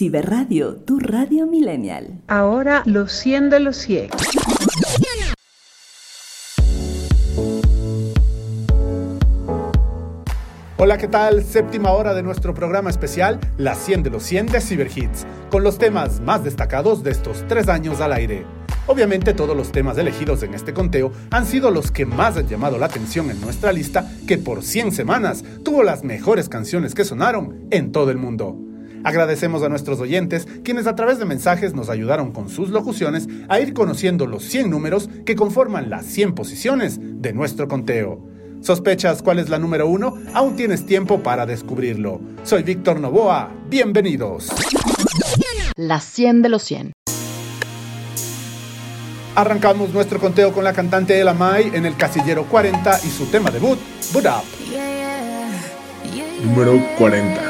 Ciberradio, tu radio millennial. Ahora los 100 de los 100. Hola, ¿qué tal? Séptima hora de nuestro programa especial, las 100 de los 100 de Cyberhits, con los temas más destacados de estos tres años al aire. Obviamente todos los temas elegidos en este conteo han sido los que más han llamado la atención en nuestra lista, que por 100 semanas tuvo las mejores canciones que sonaron en todo el mundo. Agradecemos a nuestros oyentes, quienes a través de mensajes nos ayudaron con sus locuciones a ir conociendo los 100 números que conforman las 100 posiciones de nuestro conteo. ¿Sospechas cuál es la número uno? Aún tienes tiempo para descubrirlo. Soy Víctor Novoa. Bienvenidos. La 100 de los 100. Arrancamos nuestro conteo con la cantante Ella Mai en el casillero 40 y su tema debut, Boot Up. Número 40.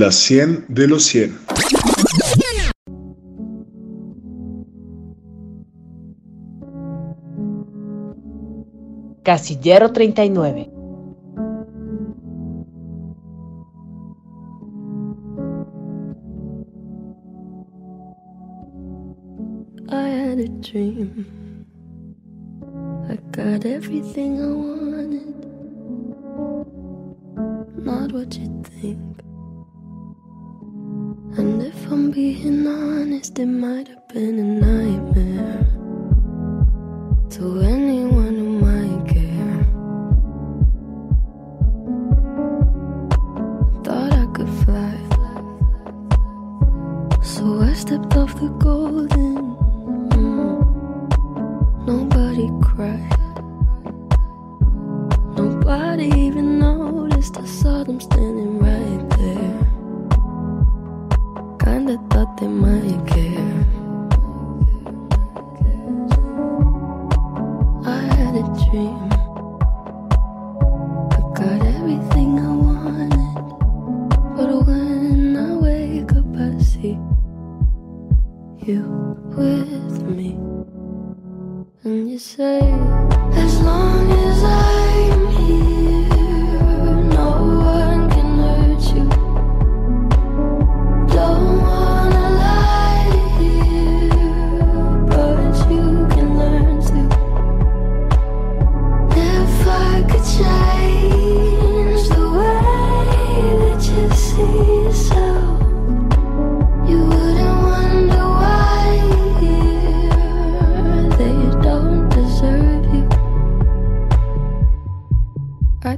Las 100 de los 100. Casillero 39. I had dream. I got everything I wanted. Not what you think. And if I'm being honest, it might have been a nightmare.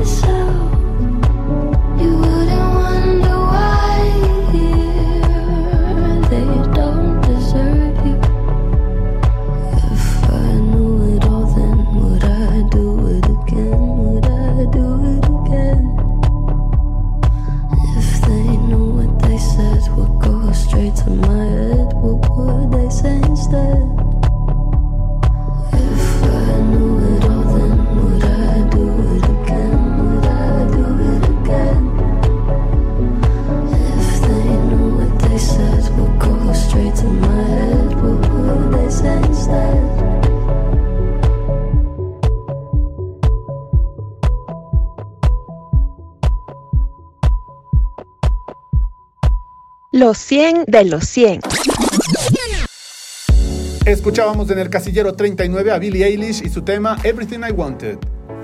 So. Los 100 de los 100. Escuchábamos en el casillero 39 a Billie Eilish y su tema Everything I Wanted.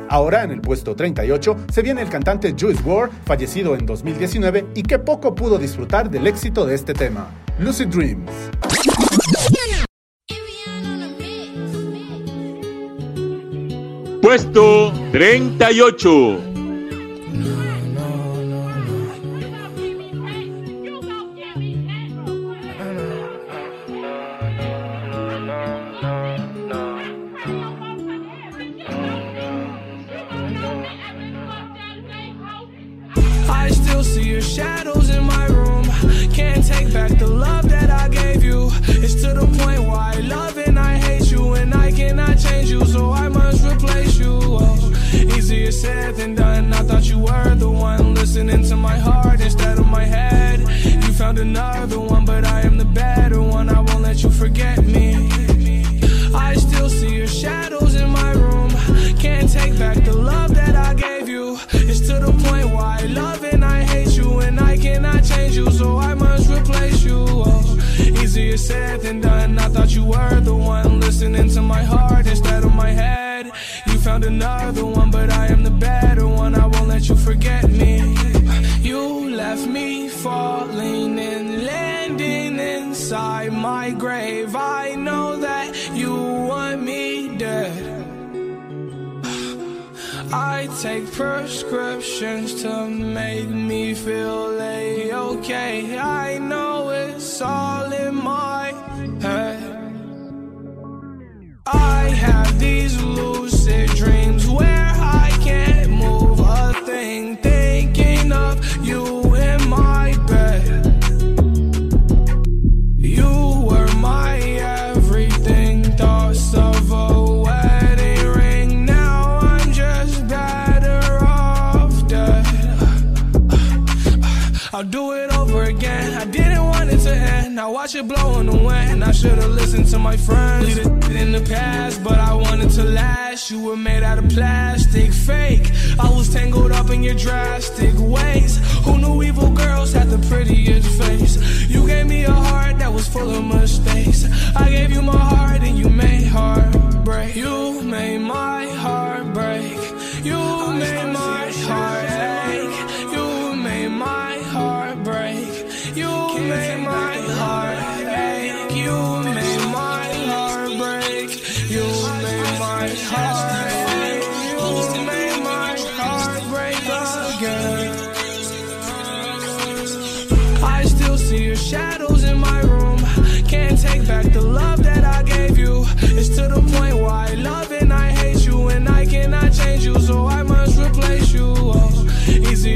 Ahora en el puesto 38 se viene el cantante Juice WRLD, fallecido en 2019 y que poco pudo disfrutar del éxito de este tema, Lucid Dreams. Puesto 38 were the one listening to my heart instead of my head. You found another one, but I am the better one. I won't let you forget me. You left me falling and landing inside my grave. I know that you want me dead. I take prescriptions to make me feel a okay. I know it's all should've listened to my friends. Leave it in the past, but I wanted to last. You were made out of plastic, fake. I was tangled up in your drastic ways. Who knew evil girls had the prettiest face? You gave me a heart that was full of mistakes. I gave you my heart and you made heartbreak. You made my heart break. You made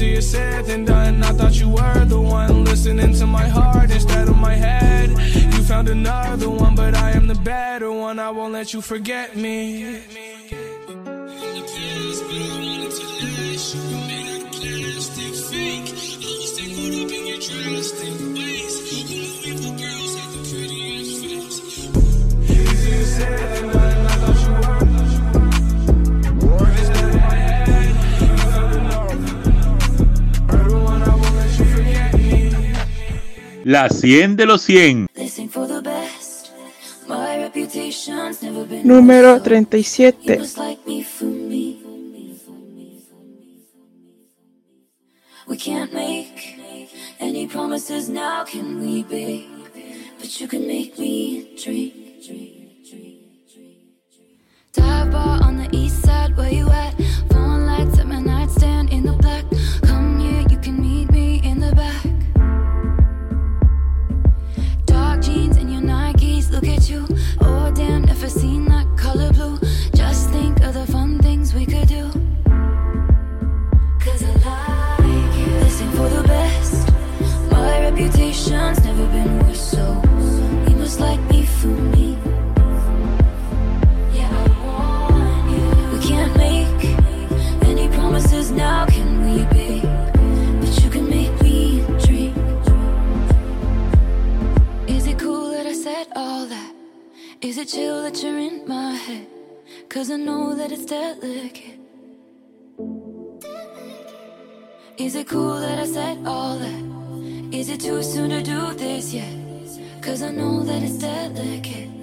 easier said than done. I thought you were the one listening to my heart instead of my head. You found another one, but I am the better one. I won't let you forget me. La 100 de los 100. Listen for the best. My reputation's never been Número You 37. must like me for me. We can't make any promises now, can we, babe? But you can make me dream. Dive bar on the east side, where you at? Too soon to do this yet? Cause I know that it's delicate.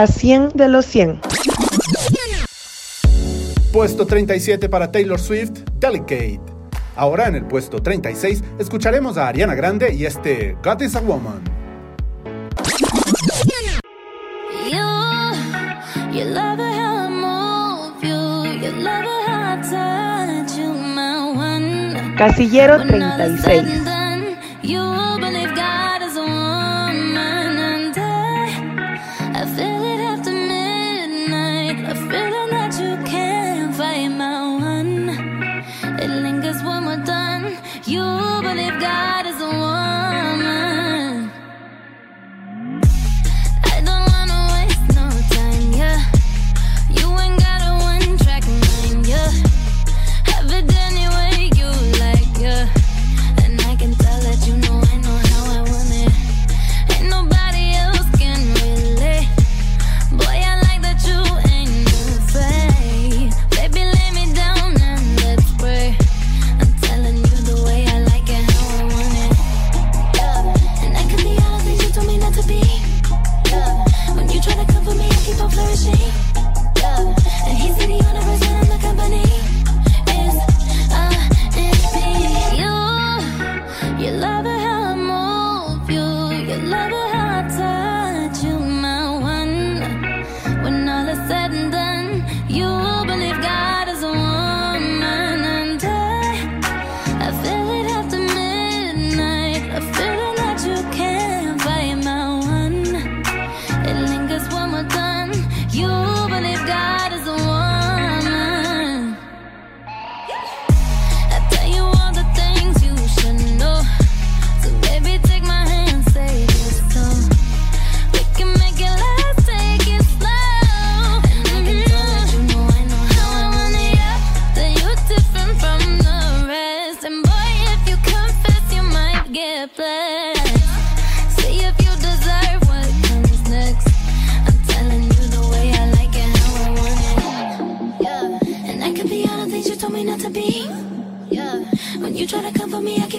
la 100 de los 100. Puesto 37 para Taylor Swift, Delicate. Ahora en el puesto 36 escucharemos a Ariana Grande y este God is a Woman. Casillero 36.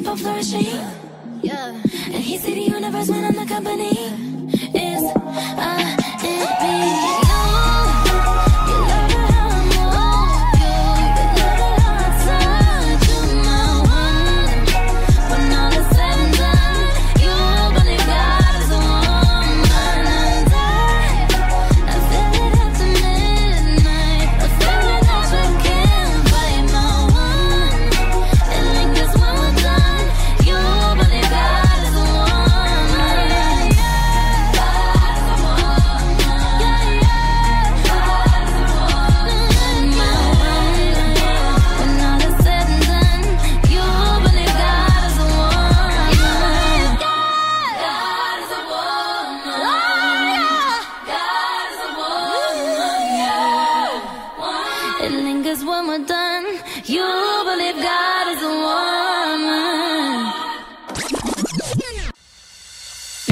keep on flourishing. Yeah. And he see the universe when I'm the company.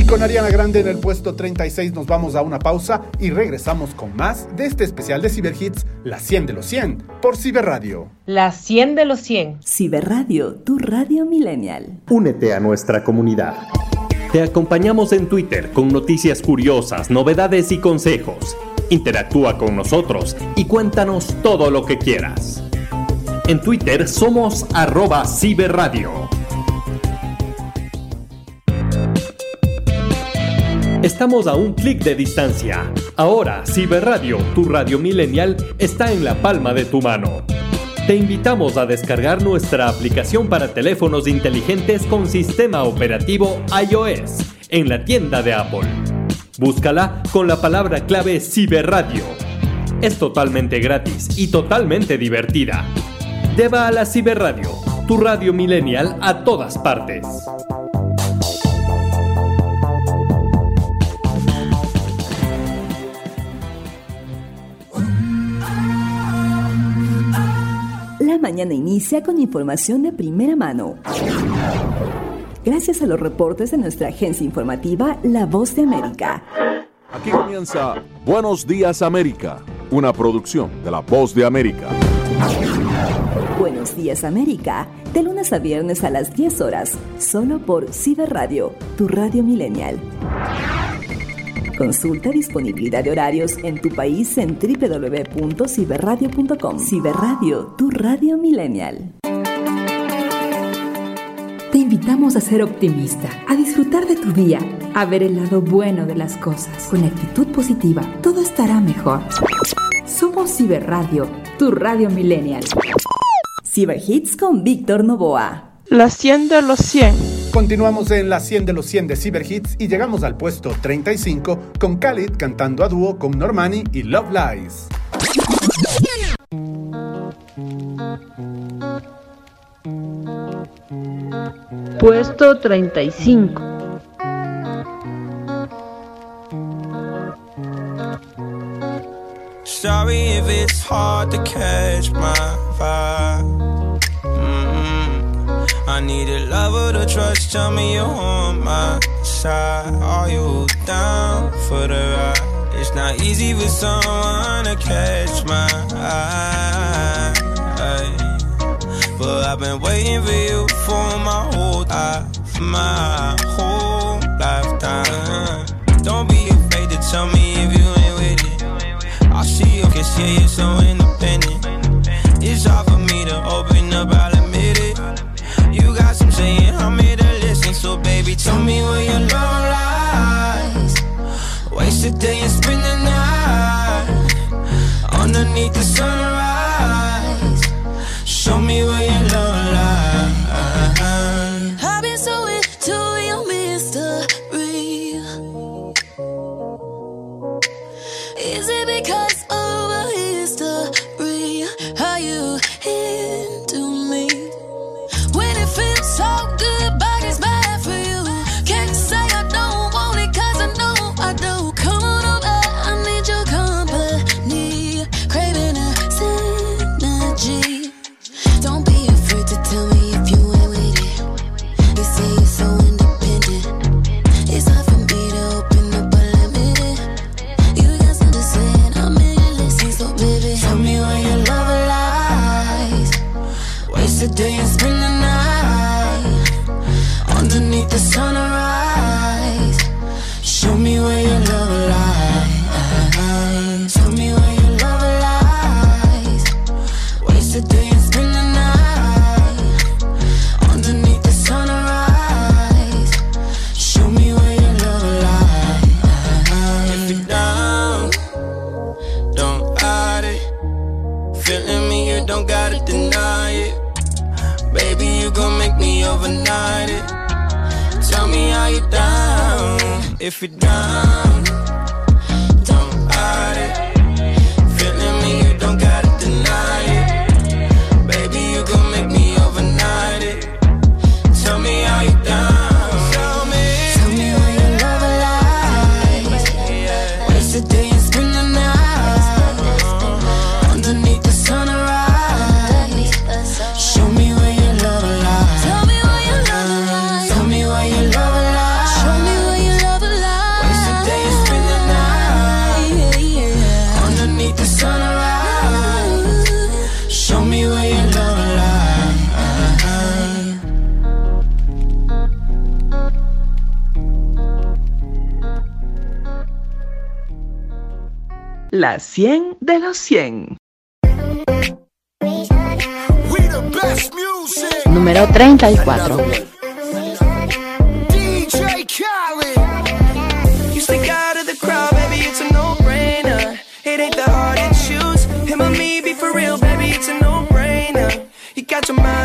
Con Ariana Grande en el puesto 36 nos vamos a una pausa y regresamos con más de este especial de Ciberhits, la 100 de los 100, por Ciberradio. La 100 de los 100. Ciberradio, tu radio millennial. Únete a nuestra comunidad. Te acompañamos en Twitter con noticias curiosas, novedades y consejos. Interactúa con nosotros y cuéntanos todo lo que quieras. En Twitter somos arroba ciberradio. Estamos a un clic de distancia. Ahora, Ciberradio, tu radio millennial, está en la palma de tu mano. Te invitamos a descargar nuestra aplicación para teléfonos inteligentes con sistema operativo iOS en la tienda de Apple. Búscala con la palabra clave Ciberradio. Es totalmente gratis y totalmente divertida. Lleva a la Ciberradio, tu radio millennial a todas partes. Mañana inicia con información de primera mano. Gracias a los reportes de nuestra agencia informativa La Voz de América. Aquí comienza Buenos Días América, una producción de La Voz de América. Buenos días América, de lunes a viernes a las 10 horas, solo por Ciberradio, tu radio millennial. Consulta disponibilidad de horarios en tu país en www.ciberradio.com. Ciberradio, tu radio millennial. Te invitamos a ser optimista, a disfrutar de tu día, a ver el lado bueno de las cosas. Con actitud positiva, todo estará mejor. Somos Ciberradio, tu radio millennial. Ciberhits con Víctor Novoa. La 100 de los 100. Continuamos en la 100 de los 100 de Ciberhits y llegamos al puesto 35 con Khalid cantando a dúo con Normani y Love Lies. Puesto 35. Sorry if it's hard to catch my vibe. Mm-mm. I need a lover to trust. Tell me you're on my side. Are you down for the ride? It's not easy for someone to catch my eye. But I've been waiting for you for my whole life, my whole lifetime. Don't be afraid to tell me if you ain't with it. I see you can see you're so independent. So, baby, tell me where your love lies. Waste the day and spend the night underneath the sunrise.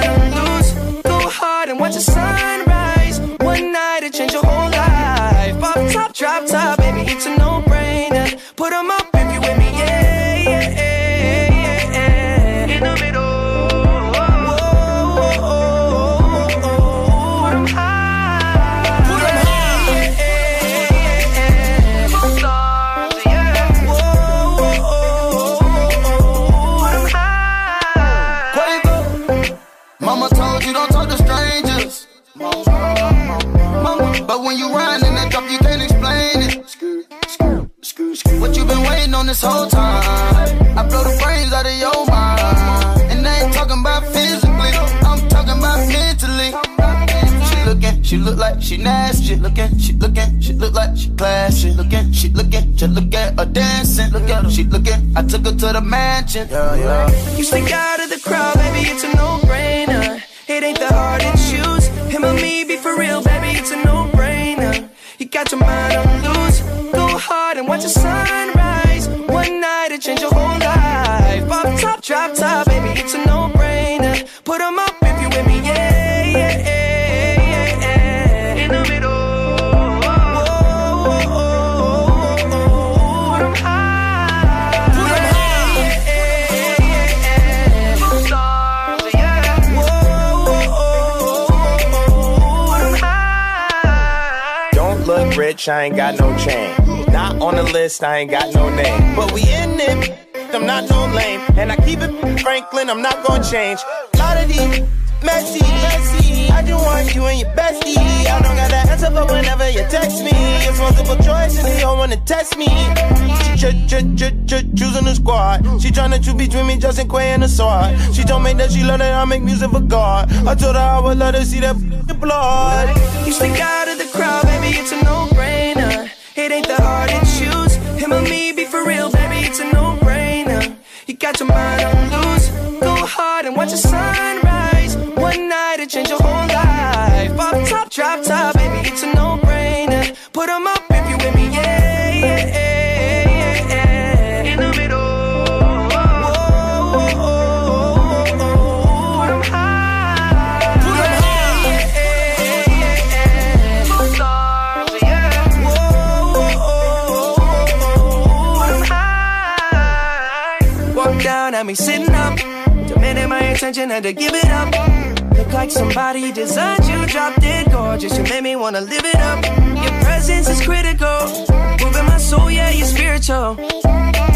On loose. Go hard and watch the sunrise. One night it change your whole life. Off top, drop top, baby, it's a no-brainer. Whole time? I blow the brains out of your mind. And I ain't talking about physically, I'm talking about mentally. She looking, she look like she nasty. Looking, she looking, she look like she classy. Looking, she looking, just look at her dancing. Look at her, she looking. I took her to the mansion. Yeah, yeah. You stick out of the crowd, baby, it's a no-brainer. It ain't that hard to choose. Him or me, be for real, baby, it's a no-brainer. You got your mind on loose. Go hard and watch the sunrise. One night it change your whole life. Off top, drop top, baby, it's a no-brainer. Put 'em up if you with me, yeah, yeah, yeah, yeah, yeah. In the middle. Put 'em high. Put 'em high. Stars, yeah. Put 'em high. Don't look rich, I ain't got no chain. Not on the list, I ain't got no name. But we in it, I'm not no lame. And I keep it Franklin, I'm not gonna change. Lot of these messy, messy. I just want you and your bestie. I don't got that answer, but whenever you text me, it's multiple choice and you don't wanna test me. Ch ch ch ch choosing the squad. She tryna choose between me, Justin Quay and the sword. She told me that she love that I make music for God. I told her I would let her see that blood. You stick out of the crowd, baby, it's a no-brainer. It ain't that hard to choose. Him or me, be for real, baby, it's a no-brainer. You got your mind on loose. Go hard and watch the sunrise. One night it change your whole life. Off top, drop top, baby, it's a no-brainer. Put 'em up attention, had to give it up. Look like somebody designed you, dropped it gorgeous. You made me wanna live it up. Your presence is critical. Moving my soul, yeah, you're spiritual.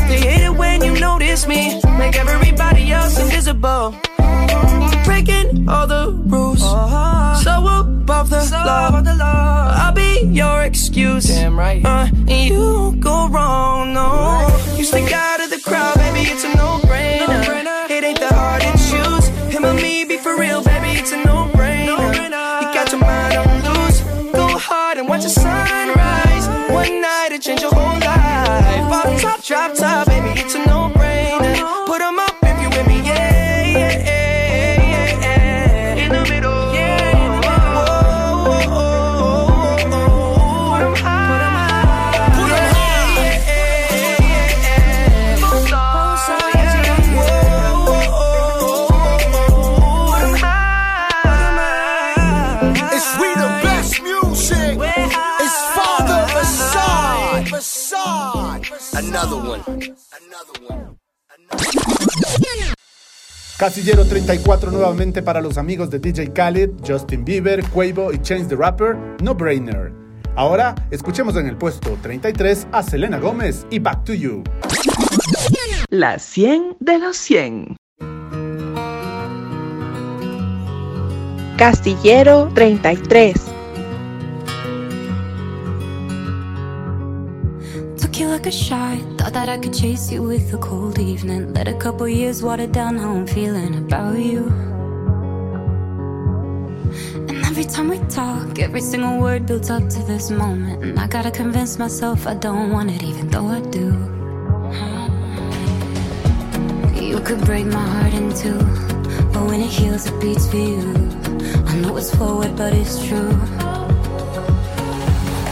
They hate it when you notice me. Make everybody else invisible. Breaking all the rules. So above the, law. I'll be your excuse. Damn right. Uh, and you won't go wrong, no. You stick out of the crowd, baby, it's a no-brainer. It ain't that hard to choose. Him or me, be for real, baby, it's a no-brainer. You got your mind Casillero 34 nuevamente para los amigos de DJ Khaled, Justin Bieber, Quavo y Chance the Rapper, No Brainer. Ahora escuchemos en el puesto 33 a Selena Gómez y Back to You. La 100 de los 100. Castillero 33. You like a shot. Thought that I could chase you with a cold evening. Let a couple years water down how I'm feeling about you. And every time we talk, every single word builds up to this moment. And I gotta convince myself I don't want it, even though I do. You could break my heart in two, but when it heals, it beats for you. I know it's forward, but it's true.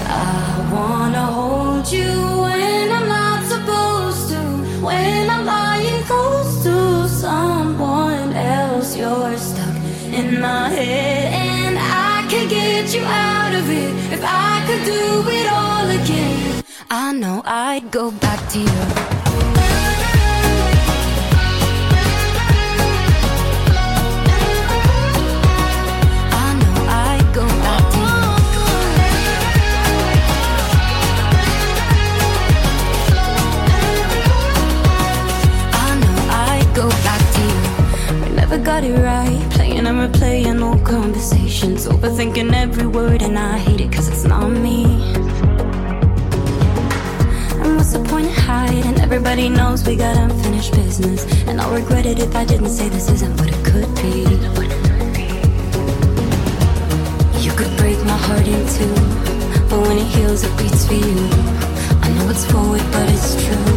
I wanna hold you when I'm not supposed to, when I'm lying close to someone else. You're stuck in my head, and I could get you out of it if I could do it all again. I know I'd go back to you. It right. Playing and replaying old conversations. Overthinking every word, and I hate it cause it's not me. And what's the point of hiding? Everybody knows we got unfinished business. And I'll regret it if I didn't say this isn't what it could be. You could break my heart in two, but when it heals, it beats for you. I know it's forward, but it's true.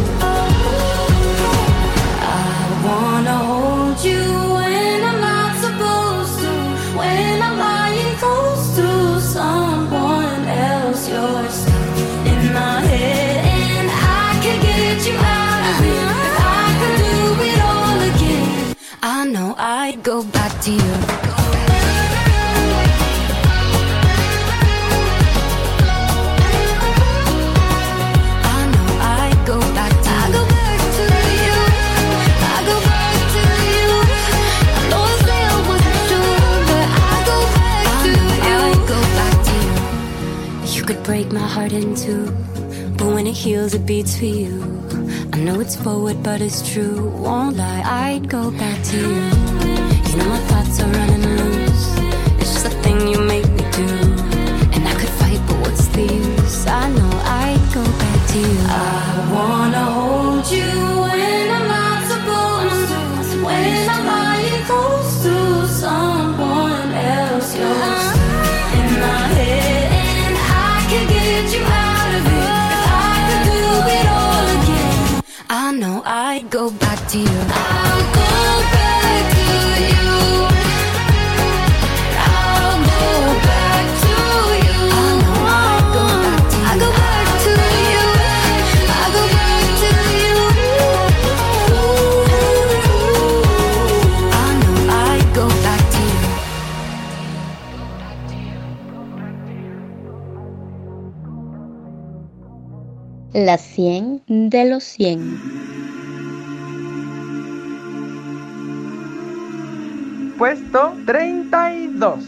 I wanna hold you back to you. I go back to you I go back to you. I go back to you. I always say I wasn't. But I go back to you. I go back to you. You could break my heart in two, but when it heals, it beats for you. I know it's forward, but it's true. Won't lie, I'd go back to you. You know my thoughts are running loose. It's just a thing you make me do. And I could fight, but what's the use? I know I'd go back to you. I wanna hold you when I'm not supposed to. When I'm lying close to someone else. In my head, and I can get you out of it. If I could do it all again, I know I'd go back to you. De los 100. Puesto 32.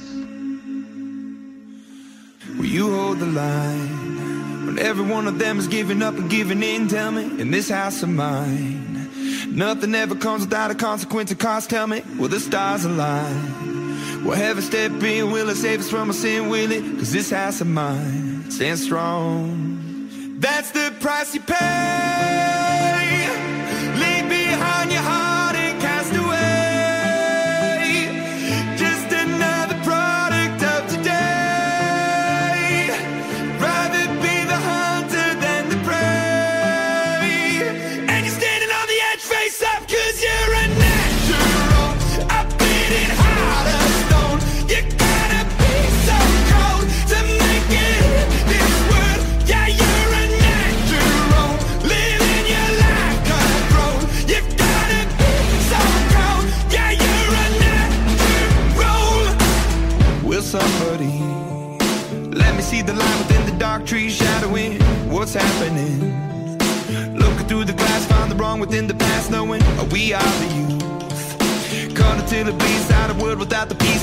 Will you hold the line when every one of them is giving up and giving in? Tell me, in this house of mine, nothing ever comes without a consequence or cost. Tell me, will the stars align? Will heaven step in? Will it save us from our sin? Will it? Cause this house of mine stands strong. That's the price you pay.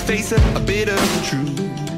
Face a, a bit of the truth.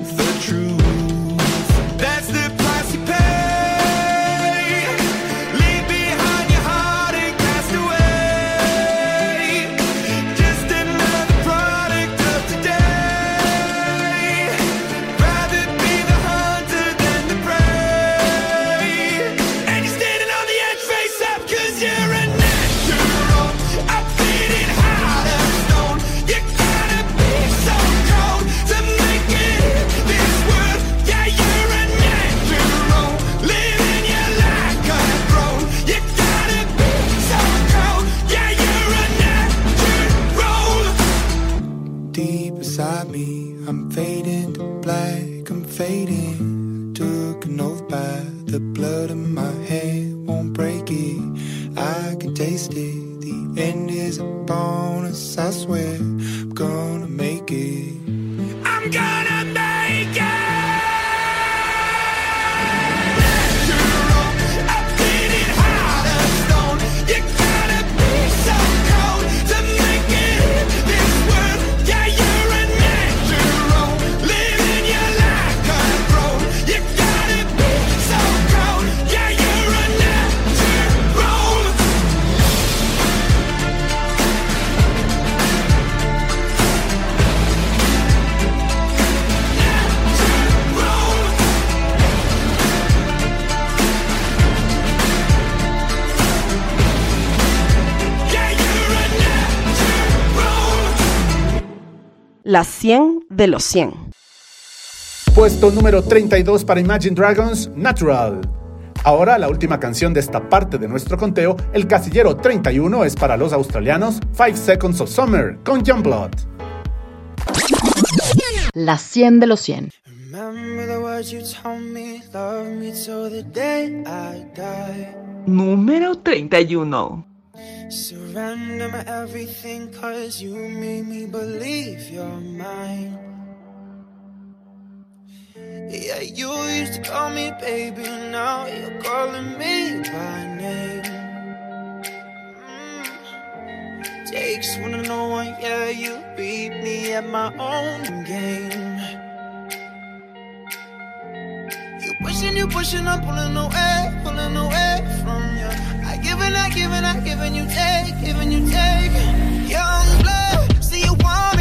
The end is a bonus, I swear. I'm gonna make it. I'm gonna La 100 de los 100. Puesto número 32 para Imagine Dragons, Natural. Ahora la última canción de esta parte de nuestro conteo, el casillero 31 es para los australianos 5 Seconds of Summer con Youngblood. La 100 de los 100. Remember the words you told me, love me till the day I die. Número 31. Surrender my everything cause you made me believe you're mine. Yeah, you used to call me baby, now you're calling me by name. Mm. Takes one to know one, yeah, you beat me at my own game. You pushing, you pushing, I'm pulling away, pulling away from you. I giving, I giving, I giving you take, giving you take. Young blood, see you want me,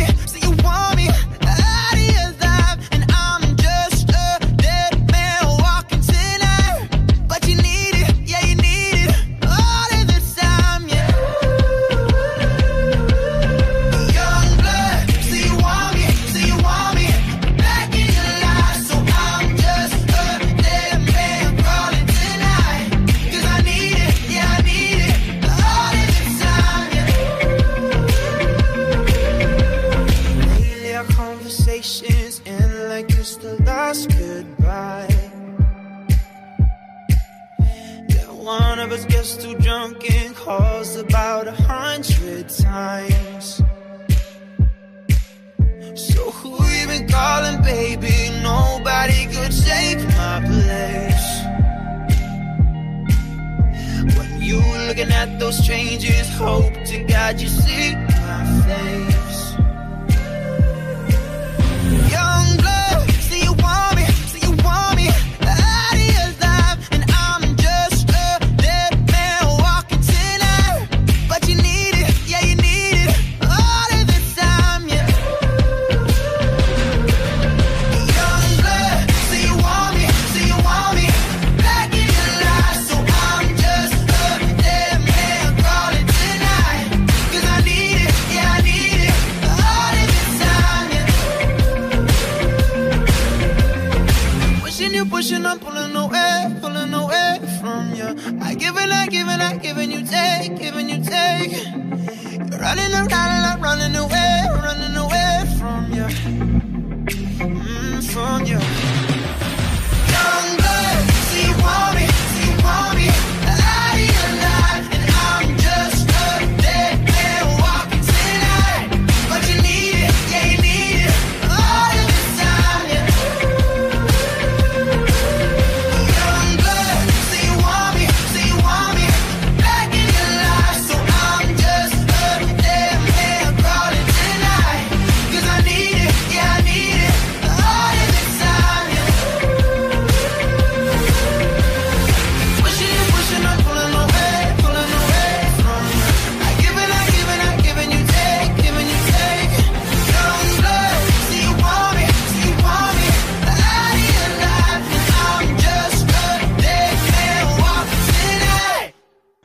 those strangers, hope to God you see my face.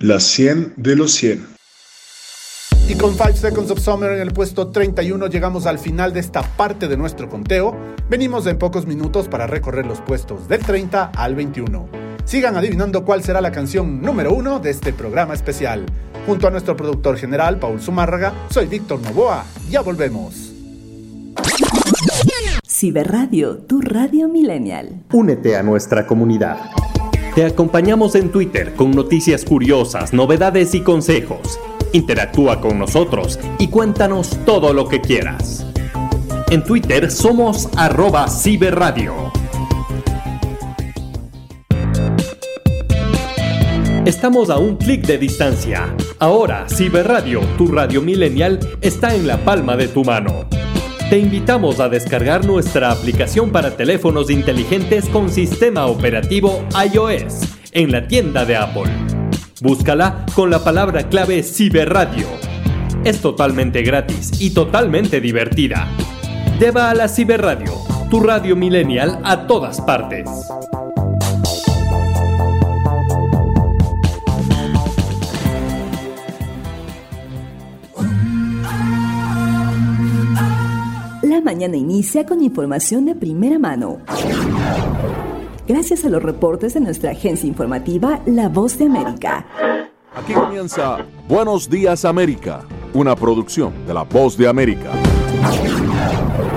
La 100 de los 100. Y con 5 Seconds of Summer en el puesto 31 llegamos al final de esta parte de nuestro conteo. Venimos en pocos minutos para recorrer los puestos del 30 al 21. Sigan adivinando cuál será la canción número 1 de este programa especial. Junto a nuestro productor general, Paul Zumárraga, soy Víctor Novoa. Ya volvemos. Ciberradio, tu radio millennial. Únete a nuestra comunidad. Te acompañamos en Twitter con noticias curiosas, novedades y consejos. Interactúa con nosotros y cuéntanos todo lo que quieras. En Twitter somos arroba ciberradio. Estamos a un clic de distancia. Ahora, Ciberradio, tu radio millennial, está en la palma de tu mano. Te invitamos a descargar nuestra aplicación para teléfonos inteligentes con sistema operativo iOS en la tienda de Apple. Búscala con la palabra clave Ciberradio. Es totalmente gratis y totalmente divertida. Lleva a la Ciberradio, tu radio millennial a todas partes. Mañana inicia con información de primera mano. Gracias a los reportes de nuestra agencia informativa La Voz de América. Aquí comienza Buenos Días América, una producción de La Voz de América.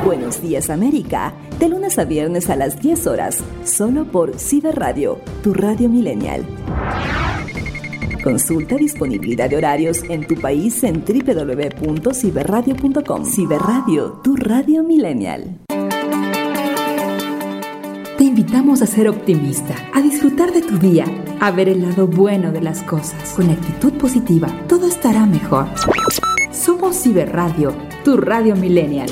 Buenos días América, de lunes a viernes a las 10 horas, solo por Ciberradio, tu radio millennial. Consulta disponibilidad de horarios en tu país en www.ciberradio.com. Ciberradio, tu radio millennial. Te invitamos a ser optimista, a disfrutar de tu día, a ver el lado bueno de las cosas. Con actitud positiva, todo estará mejor. Somos Ciberradio, tu radio millennial.